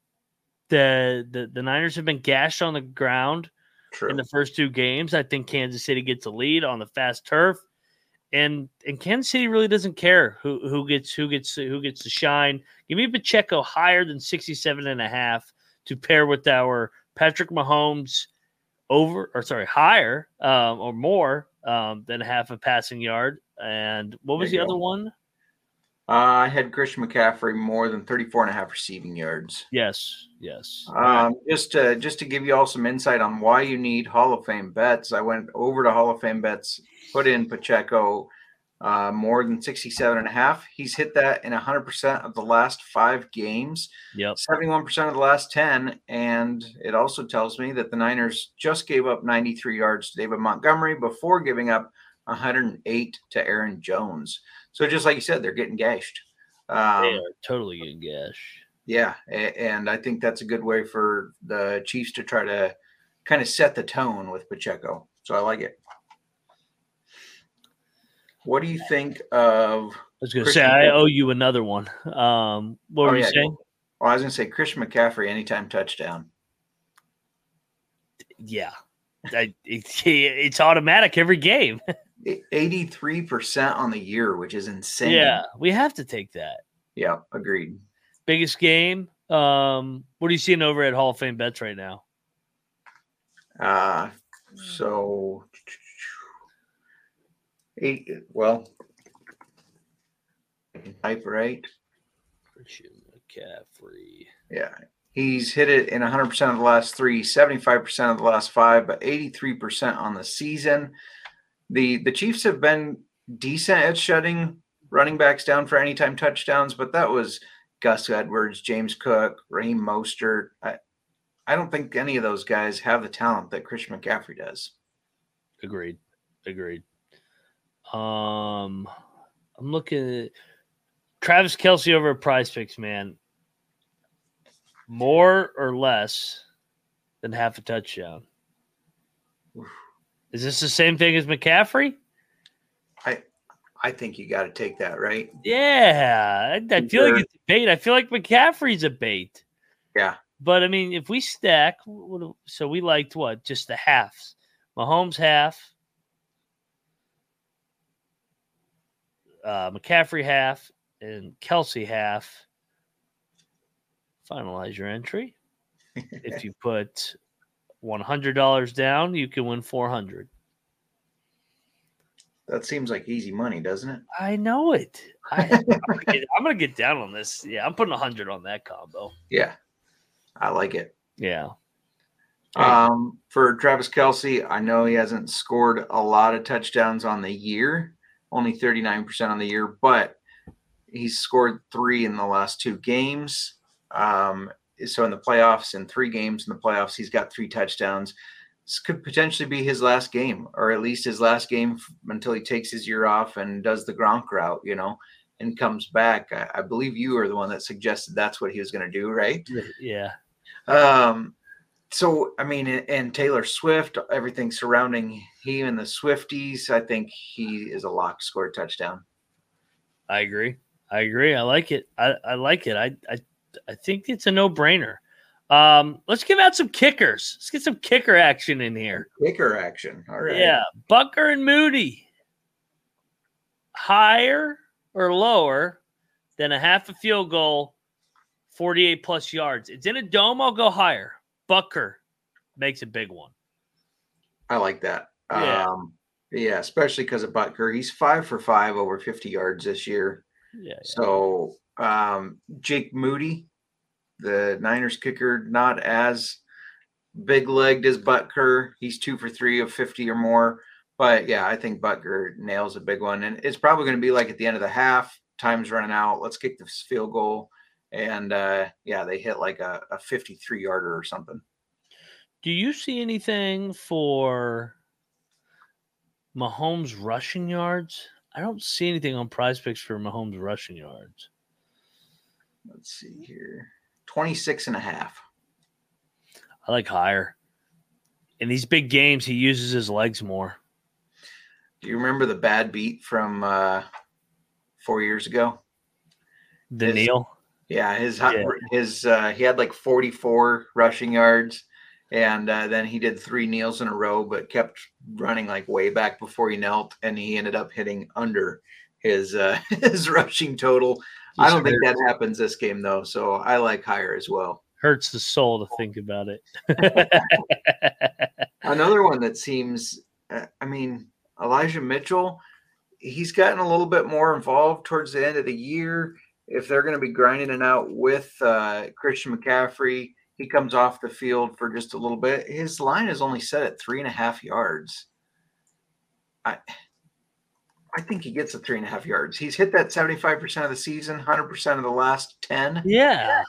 Speaker 1: The, the the Niners have been gashed on the ground
Speaker 4: True.
Speaker 1: in the first two games. I think Kansas City gets a lead on the fast turf. And and Kansas City really doesn't care who who gets who gets who gets to shine. Give me Pacheco higher than 67 and a half to pair with our Patrick Mahomes over or sorry, higher um, or more um, than half a passing yard. And what was the
Speaker 4: you
Speaker 1: other one?
Speaker 4: Uh, I had Christian McCaffrey more than 34 and a half receiving yards.
Speaker 1: Yes, yes.
Speaker 4: Um, just to just to give you all some insight on why you need Hall of Fame bets, I went over to Hall of Fame bets, put in Pacheco uh, more than 67 and a half. He's hit that in 100% of the last five games,
Speaker 1: Yep.
Speaker 4: 71% of the last 10. And it also tells me that the Niners just gave up 93 yards to David Montgomery before giving up 108 to Aaron Jones. So just like you said, they're getting gashed. Um,
Speaker 1: they are totally getting gashed.
Speaker 4: yeah, and I think that's a good way for the Chiefs to try to kind of set the tone with Pacheco. So I like it. What do you think of?
Speaker 1: I was going to say I owe you another one. Um, what
Speaker 4: Oh,
Speaker 1: were you
Speaker 4: yeah,
Speaker 1: saying?
Speaker 4: Well, I was going to say Christian McCaffrey anytime touchdown.
Speaker 1: Yeah, I, it, it's automatic every game.
Speaker 4: Eighty-three percent on the year, which is insane.
Speaker 1: Yeah, we have to take that
Speaker 4: yeah, agreed.
Speaker 1: biggest game. Um, what are you seeing over at Hall of Fame bets right now?
Speaker 4: Uh, so eight. Well, type right.
Speaker 1: Christian McCaffrey.
Speaker 4: Yeah. He's hit it in 100% of the last three, 75% of the last five, but 83% on the season. The the Chiefs have been decent at shutting running backs down for anytime touchdowns, but that was Gus Edwards, James Cook, Raheem Mostert. I, I don't think any of those guys have the talent that Christian McCaffrey does.
Speaker 1: Agreed. Agreed. Um, I'm looking at Travis Kelce over at Prize Picks, man. More or less than half a touchdown. Is this the same thing as McCaffrey?
Speaker 4: I I think you got to take that, right?
Speaker 1: Yeah, I, I feel
Speaker 4: Sure.
Speaker 1: like it's a bait. I feel like McCaffrey's a bait.
Speaker 4: Yeah.
Speaker 1: But I mean, if we stack, so we liked what? Just the halves. Mahomes half, uh, McCaffrey half, and Kelce half. finalize your entry. if you put one hundred dollars down, you can win four hundred.
Speaker 4: That seems like easy money, doesn't it?
Speaker 1: I know it. I, I'm, gonna get, I'm gonna get down on this. Yeah, I'm putting a hundred on that combo.
Speaker 4: Yeah. I like it.
Speaker 1: Yeah.
Speaker 4: Um, for Travis Kelce, I know he hasn't scored a lot of touchdowns on the year, only 39% on the year, but he's scored three in the last two games. Um, so in the playoffs, in three games in the playoffs, he's got three touchdowns. This could potentially be his last game, or at least his last game until he takes his year off and does the Gronk route, you know, and comes back. I, I believe you are the one that suggested that's what he was going to do, right?
Speaker 1: Yeah.
Speaker 4: Um, so I mean, and- Taylor Swift, everything surrounding him and the Swifties, I think he is a lock score touchdown.
Speaker 1: I agree. I agree. I like it. I, I like it. I, I I think it's a no brainer. Um, let's give out some kickers. Let's get some kicker action in here.
Speaker 4: Kicker action. All right.
Speaker 1: Yeah, Butker and Moody. Higher or lower than a half a field goal, 48 plus yards. It's in a dome. I'll go higher. Butker makes a big one.
Speaker 4: I like that.
Speaker 1: Yeah.
Speaker 4: Um, yeah, especially because of Butker. He's five for five over 50 yards this year.
Speaker 1: Yeah.
Speaker 4: So um, Jake Moody, the Niners kicker, not as big legged as Butker. He's two for three of 50 or more. But yeah, I think Butker nails a big one. And it's probably going to be like at the end of the half, time's running out. Let's kick this field goal. And uh, yeah, they hit like a, a 53 yarder or something.
Speaker 1: Do you see anything for Mahomes rushing yards? I don't see anything on prize picks for Mahomes rushing yards.
Speaker 4: Let's see here 26 and a half.
Speaker 1: I like higher. In these big games, he uses his legs more.
Speaker 4: Do you remember the bad beat from uh, four years ago?
Speaker 1: The
Speaker 4: His-
Speaker 1: Neil.
Speaker 4: Yeah, his
Speaker 1: Yeah.
Speaker 4: his uh, he had like 44 rushing yards, and uh, then he did three kneels in a row, but kept running like way back before he knelt, and he ended up hitting under his uh, his rushing total. I don't think that happens this game though, so I like higher as well.
Speaker 1: hurts the soul to think about it.
Speaker 4: Another one that seems, uh, I mean, Elijah Mitchell, he's gotten a little bit more involved towards the end of the year. If they're going to be grinding it out with uh, Christian McCaffrey, he comes off the field for just a little bit. His line is only set at three and a half yards. I, I think he gets the three and a half yards. He's hit that 75% of the season, 100% of the last 10.
Speaker 1: yeah.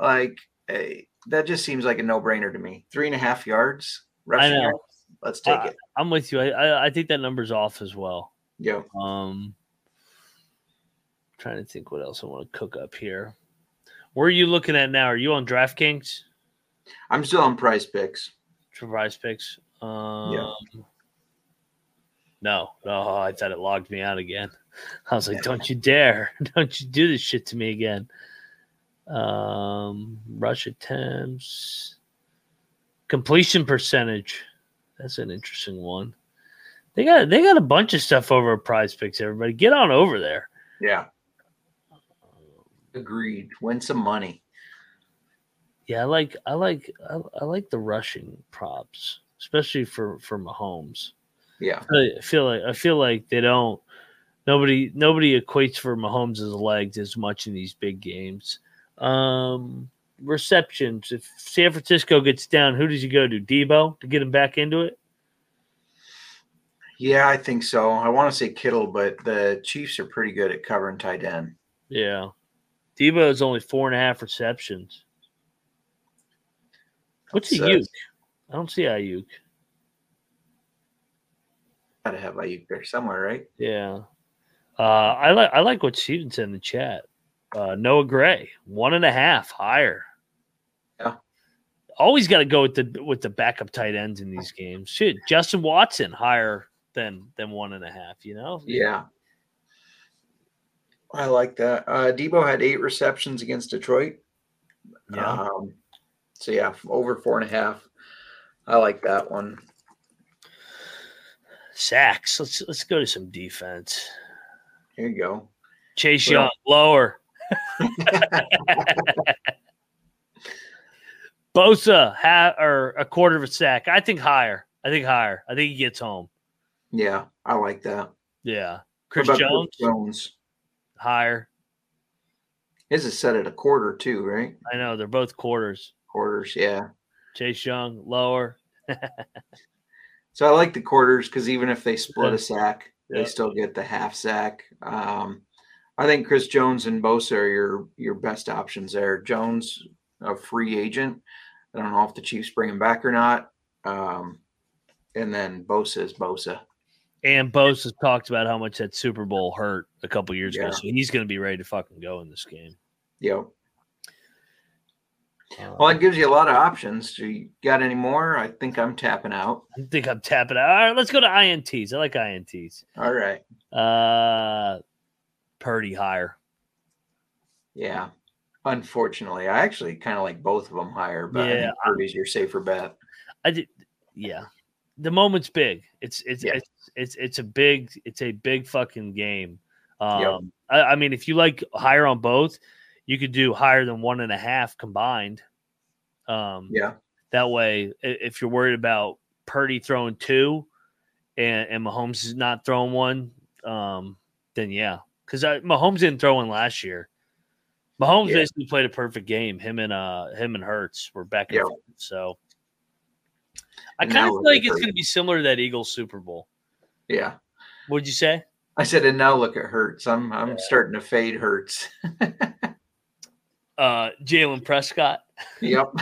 Speaker 4: Like, eh, that just seems like a no brainer to me. Three and a half yards, rushing
Speaker 1: know.
Speaker 4: yards. Let's take
Speaker 1: I-
Speaker 4: it.
Speaker 1: I'm with you. I, I, I think that number's off as well.
Speaker 4: Yeah.
Speaker 1: Um, trying to think what else I want to cook up here. Where are you looking at now? Are you on DraftKings?
Speaker 4: I'm still on Prize Picks.
Speaker 1: For prize picks? Um, No, no, I thought it logged me out again. I was like, don't you dare. Don't you do this shit to me again. Um, rush attempts, completion percentage. That's an interesting one. They got they got a bunch of stuff over at prize picks, everybody. Get on over there.
Speaker 4: Yeah. Agreed. Win some money.
Speaker 1: Yeah, I like I like I, I like the rushing props, especially for for Mahomes.
Speaker 4: Yeah.
Speaker 1: I feel like I feel like they don't nobody nobody equates for Mahomes' legs as much in these big games. Um receptions. If San Francisco gets down, who does he go to? Deebo to get him back into it?
Speaker 4: Yeah, I think so. I want to say Kittle, but the Chiefs are pretty good at covering tight end.
Speaker 1: Yeah. Deebo is only four and a half receptions. What's
Speaker 4: Says-
Speaker 1: Aiyuk? I don't see Aiyuk.
Speaker 4: Gotta have Aiyuk there somewhere, right?
Speaker 1: Yeah. Uh, I like I like what Steven said in the chat. Uh, Noah Gray, one and a half higher.
Speaker 4: Yeah.
Speaker 1: Always got to go with the with the backup tight ends in these games. Shit, Justin Watson higher than than one and a half. You know.
Speaker 4: Yeah. I like that. Uh, Deebo had eight receptions against Detroit.
Speaker 1: Yeah.
Speaker 4: Um, so yeah, over four and a half. I like that one.
Speaker 1: Sacks. Let's let's go to some defense.
Speaker 4: Here you go.
Speaker 1: Chase
Speaker 4: Well-
Speaker 1: Young lower. Bosa ha- or a quarter of a sack. I think higher. I think higher. I think he gets home.
Speaker 4: Yeah, I like that.
Speaker 1: Yeah. Chris Jones
Speaker 4: Jones.
Speaker 1: Higher.
Speaker 4: His is set at a quarter too, right?
Speaker 1: I know they're both quarters.
Speaker 4: Quarters, yeah.
Speaker 1: Chase Young lower.
Speaker 4: So I like the quarters because even if they split
Speaker 1: Yeah.
Speaker 4: a sack, they still get the half sack. Um, I think Chris Jones and Bosa are your your best options there. Jones, a free agent. I don't know if the Chiefs bring him back or not. Um, and then Bosa is Bosa.
Speaker 1: And Bosa has talked about how much that Super Bowl hurt a couple years ago,
Speaker 4: Yeah.
Speaker 1: so he's going to be ready to fucking go in this game.
Speaker 4: Yep.
Speaker 1: Uh,
Speaker 4: Well, it gives you a lot of options. Do you got any more? I think I'm tapping out.
Speaker 1: I think I'm tapping out. All right, let's go to ints. I like ints.
Speaker 4: All right.
Speaker 1: Uh, Purdy higher.
Speaker 4: Yeah. Unfortunately, I actually kind of like both of them higher, but
Speaker 1: Yeah,
Speaker 4: Purdy's your safer bet.
Speaker 1: I did. Yeah, the moment's big. It's it's
Speaker 4: Yeah.
Speaker 1: it's it's it's a big it's a big fucking game. Um,
Speaker 4: Yep.
Speaker 1: I, I mean, if you like higher on both, you could do higher than one and a half combined. Um,
Speaker 4: Yeah.
Speaker 1: That way, if you're worried about Purdy throwing two, and and Mahomes is not throwing one, um, then yeah, because Mahomes didn't throw one last year. Mahomes
Speaker 4: Yeah.
Speaker 1: basically played a perfect game. Him and uh him and Hurts were back and
Speaker 4: Yeah.
Speaker 1: forth. So I kind of feel like it's going to be similar to that Eagles Super Bowl.
Speaker 4: Yeah.
Speaker 1: What'd you say?
Speaker 4: I said, and now look at Hurts. I'm I'm starting to fade Hurts.
Speaker 1: Uh, Jalen Prescott.
Speaker 4: yep.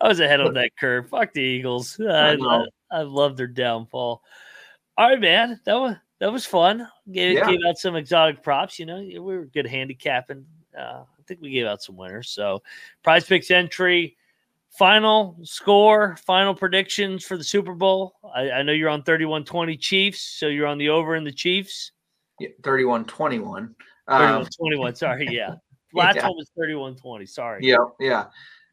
Speaker 1: I was ahead of that curve. Fuck the Eagles. I, I,
Speaker 4: know.
Speaker 1: I love their downfall. All right, man. That was that was fun. Gave,
Speaker 4: Yeah.
Speaker 1: gave out some exotic props. You know, we were good handicapping. Uh, I think we gave out some winners. So, Prize Picks entry, final score, final predictions for the Super Bowl. I, I know you're on 31-20 Chiefs, so you're on the over in the Chiefs.
Speaker 4: Yeah, 31 21.
Speaker 1: 31
Speaker 4: Um,
Speaker 1: 21. Sorry, yeah. Last
Speaker 4: Yeah.
Speaker 1: one was 31 20. Sorry.
Speaker 4: yeah, yeah.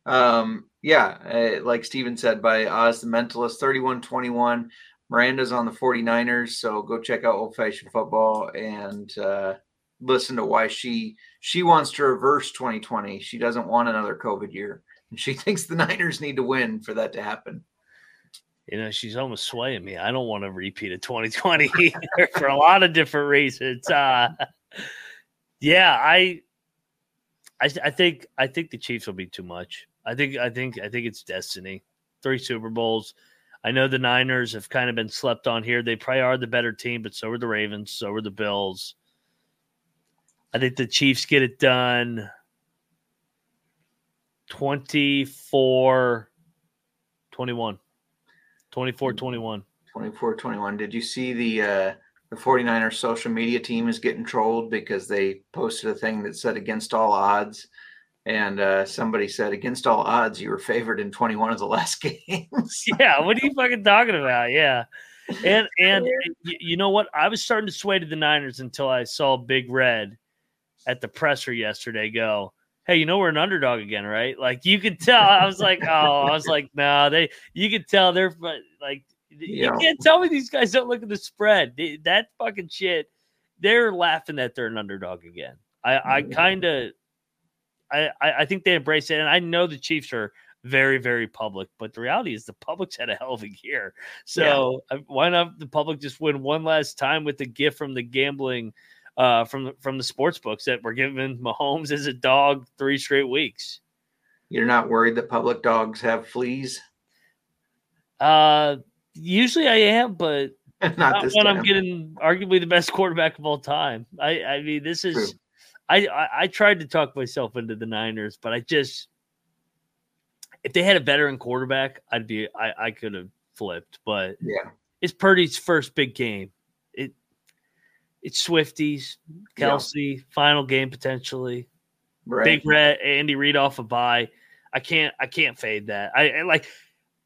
Speaker 4: Um, yeah, uh, like Steven said by Oz the Mentalist, 31 21. Miranda's on the 49ers, so go check out old fashioned football and uh, listen to why she she wants to reverse 2020. She doesn't want another COVID year. And she thinks the Niners need to win for that to happen.
Speaker 1: You know, she's almost swaying me. I don't want to repeat of 2020 for a lot of different reasons. Uh, yeah, I, I, I think, I think the Chiefs will be too much. I think, I think, I think it's destiny. Three Super Bowls. I know the Niners have kind of been slept on here. They probably are the better team, but so are the Ravens. So are the Bills. I think the Chiefs get it done. 24 21. 24 21.
Speaker 4: 24 21 did you see the uh the 49ers social media team is getting trolled because they posted a thing that said against all odds and uh somebody said against all odds you were favored in 21 of the last games
Speaker 1: Yeah, what are you fucking talking about? Yeah. And and you know what? I was starting to sway to the Niners until I saw Big Red at the presser yesterday go, Hey, you know we're an underdog again, right? Like you could tell. I was like, oh, I was like, no, they. You could tell they're like, you
Speaker 4: Yeah.
Speaker 1: can't tell me these guys don't look at the spread. That fucking shit. They're laughing that they're an underdog again. I I kind of, I I think they embrace it, and I know the Chiefs are very very public, but the reality is the public's had a hell of a year. So uh, why not the public just win one last time with the gift from the gambling, uh, from the, from the sports books that we're giving Mahomes as a dog three straight weeks.
Speaker 4: you're not worried that public dogs have fleas
Speaker 1: Uh, usually I am, but
Speaker 4: not
Speaker 1: not when
Speaker 4: time
Speaker 1: I'm getting arguably the best quarterback of all time. I I mean this is.
Speaker 4: True.
Speaker 1: I, I I tried to talk myself into the Niners, but I just if they had a veteran quarterback, I'd be I I could have flipped, but
Speaker 4: yeah
Speaker 1: it's Purdy's first big game. It it's Swifties,
Speaker 4: Yeah.
Speaker 1: Kelce, final game potentially.
Speaker 4: right
Speaker 1: Big Red, Andy Reid off a bye. I can't I can't fade that. I, I like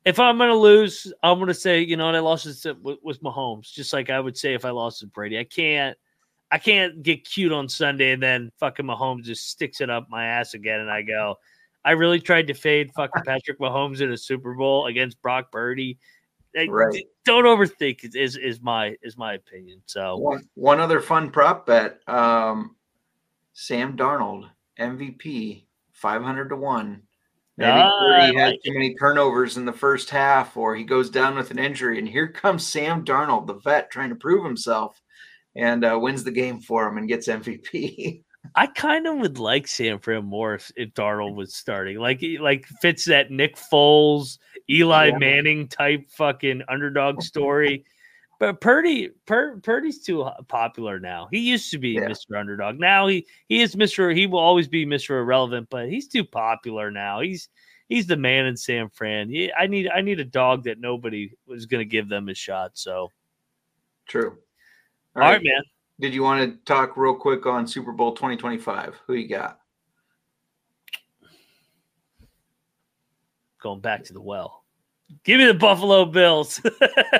Speaker 1: if I'm gonna lose, I'm gonna say you know what I lost this with, with Mahomes, just like I would say if I lost to Brady. I can't I can't get cute on Sunday and then fucking Mahomes just sticks it up my ass again, and I go. I really tried to fade fucking Patrick Mahomes in a Super Bowl against Brock Purdy.
Speaker 4: Right.
Speaker 1: Don't overthink is is my is my opinion. So
Speaker 4: one, one other fun prop bet um sam darnold mvp 500 to 1 Maybe
Speaker 1: Ah, I
Speaker 4: had
Speaker 1: like
Speaker 4: too many turnovers in the first half, or he goes down with an injury, and here comes Sam Darnold, the vet, trying to prove himself, and uh, wins the game for him and gets MVP.
Speaker 1: I kind of would like San Fran more if, if Darnold was starting. Like like fits that Nick Foles, Eli
Speaker 4: Yeah.
Speaker 1: Manning type fucking underdog story. But Purdy, Pur, Purdy's too popular now. He used to be
Speaker 4: Yeah.
Speaker 1: Mr. Underdog. Now he he is Mr. He will always be Mr. Irrelevant, but he's too popular now. He's he's the man in San Fran. I need I need a dog that nobody was going to give them a shot. So
Speaker 4: True.
Speaker 1: all right, man.
Speaker 4: Did you want to talk real quick on Super Bowl 2025? Who you got?
Speaker 1: going back to the well. Give me the Buffalo Bills.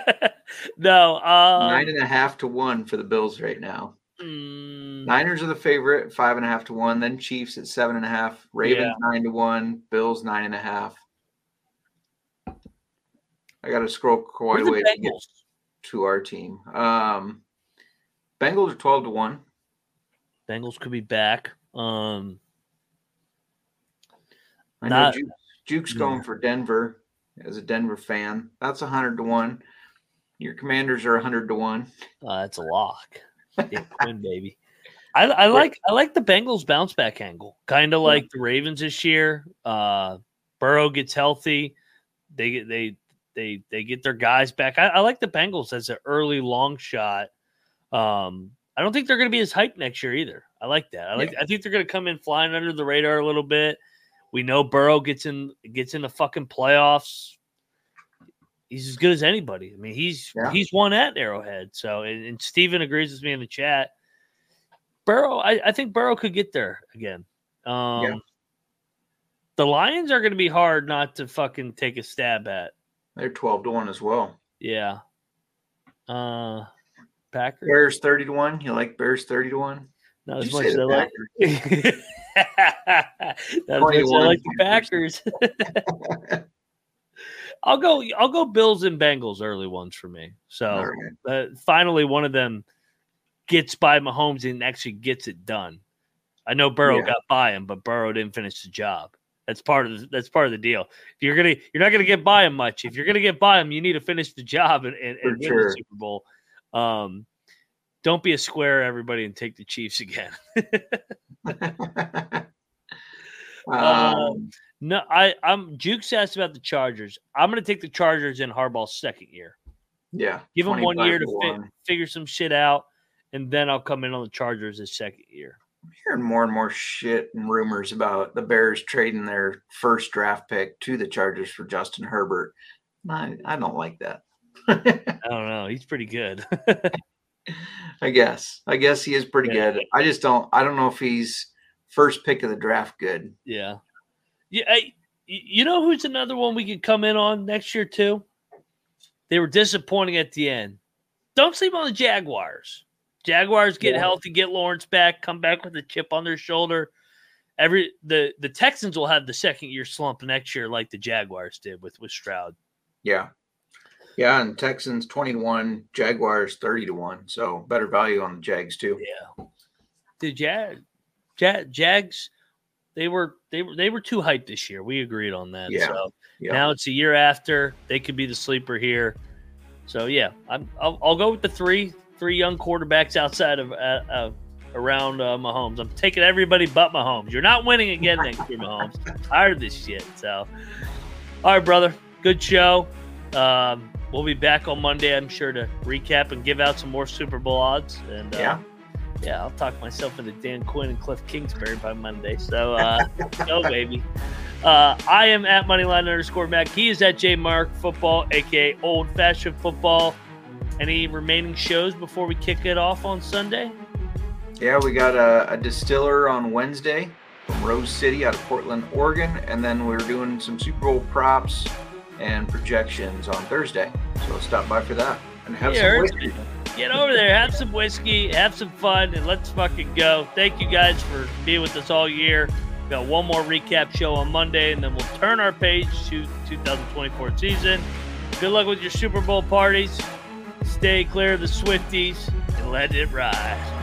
Speaker 1: no, um,
Speaker 4: Nine and a half to one for the Bills right now.
Speaker 1: mm,
Speaker 4: Niners are the favorite, five and a half to one. Then Chiefs at seven and a half. Ravens nine to one. Bills nine and a half. I got to scroll quite a way to get to our team. Um, Bengals are twelve to one.
Speaker 1: Bengals could be back. Um,
Speaker 4: I
Speaker 1: Not-
Speaker 4: know Juke's, Juke's going for Denver as a Denver fan. That's a hundred to one. Your Commanders are a hundred to one.
Speaker 1: uh, that's a lock. Quinn, baby. I, I like I like the Bengals bounce back angle, kind of like the Ravens this year. Uh, Burrow gets healthy, they get they they they get their guys back. I, I like the Bengals as an early long shot. Um, I don't think they're going to be as hyped next year either. I like that. I like. I think they're going to come in flying under the radar a little bit. We know Burrow gets in gets in the fucking playoffs. He's as good as anybody. I mean, he's
Speaker 4: Yeah.
Speaker 1: he's won at Arrowhead. So, and, and Steven agrees with me in the chat. Burrow, I, I think Burrow could get there again. Um,
Speaker 4: Yeah.
Speaker 1: The Lions are going to be hard not to fucking take a stab at.
Speaker 4: They're twelve to one as well.
Speaker 1: Yeah. Uh, Packers.
Speaker 4: Bears thirty to one. You like Bears thirty to one?
Speaker 1: Not
Speaker 4: Did
Speaker 1: as much as I like. Not much I like the Packers. I'll go. I'll go. Bills and Bengals early ones for me. So
Speaker 4: right.
Speaker 1: uh, finally, one of them gets by Mahomes and actually gets it done. I know Burrow
Speaker 4: Yeah.
Speaker 1: got by him, but Burrow didn't finish the job. That's part of the, that's part of the deal. If you're gonna, you're not gonna get by him much. If you're gonna get by him, you need to finish the job and, and, and win
Speaker 4: sure.
Speaker 1: the Super Bowl. Um, don't be a square, everybody, and take the Chiefs again.
Speaker 4: um,
Speaker 1: No, I, I'm Jukes asked about the Chargers. I'm gonna take the Chargers in Harbaugh's second year.
Speaker 4: yeah.
Speaker 1: Give him one year to fi- figure some shit out, and then I'll come in on the Chargers his second year.
Speaker 4: I'm hearing more and more shit and rumors about the Bears trading their first draft pick to the Chargers for Justin Herbert. I, I don't like that.
Speaker 1: I don't know. He's pretty good.
Speaker 4: I guess. I guess he is pretty
Speaker 1: Yeah.
Speaker 4: good. I just don't. I don't know if he's first pick of the draft good.
Speaker 1: yeah. Yeah. I, you know who's another one we could come in on next year too? They were disappointing at the end. Don't sleep on the Jaguars. Jaguars get
Speaker 4: Yeah.
Speaker 1: healthy, get Lawrence back, come back with a chip on their shoulder. Every the the Texans will have the second year slump next year, like the Jaguars did with with Stroud.
Speaker 4: Yeah. Yeah, and Texans 21, Jaguars 30 to 1. So better value on the Jags too.
Speaker 1: Yeah, the Jag, Jag Jags, they were they were they were too hyped this year. We agreed on that.
Speaker 4: Yeah.
Speaker 1: So
Speaker 4: Yeah.
Speaker 1: now it's a year after they could be the sleeper here. So yeah, I'm I'll, I'll go with the three three young quarterbacks outside of uh, uh, around uh, Mahomes. I'm taking everybody but Mahomes. You're not winning again next year, Mahomes. Tired of this shit. So, all right, brother. Good show. Um, we'll be back on Monday, I'm sure, to recap and give out some more Super Bowl odds. And uh,
Speaker 4: Yeah.
Speaker 1: yeah, I'll talk myself into Dan Quinn and Cliff Kingsbury by Monday. So, uh, go, baby. Uh, I am at Moneyline underscore Mac. He is at J Mark Football, aka Old Fashioned Football. Any remaining shows before we kick it off on Sunday?
Speaker 4: Yeah, we got a, a distiller on Wednesday from Rose City out of Portland, Oregon. And then we're doing some Super Bowl props and projections on Thursday. So stop by for that and have
Speaker 1: Yeah,
Speaker 4: some whiskey.
Speaker 1: Get over there, have some whiskey, have some fun, and let's fucking go. Thank you guys for being with us all year. We got one more recap show on Monday, and then we'll turn our page to 2024 season. Good luck with your Super Bowl parties. Stay clear of the Swifties and let it ride.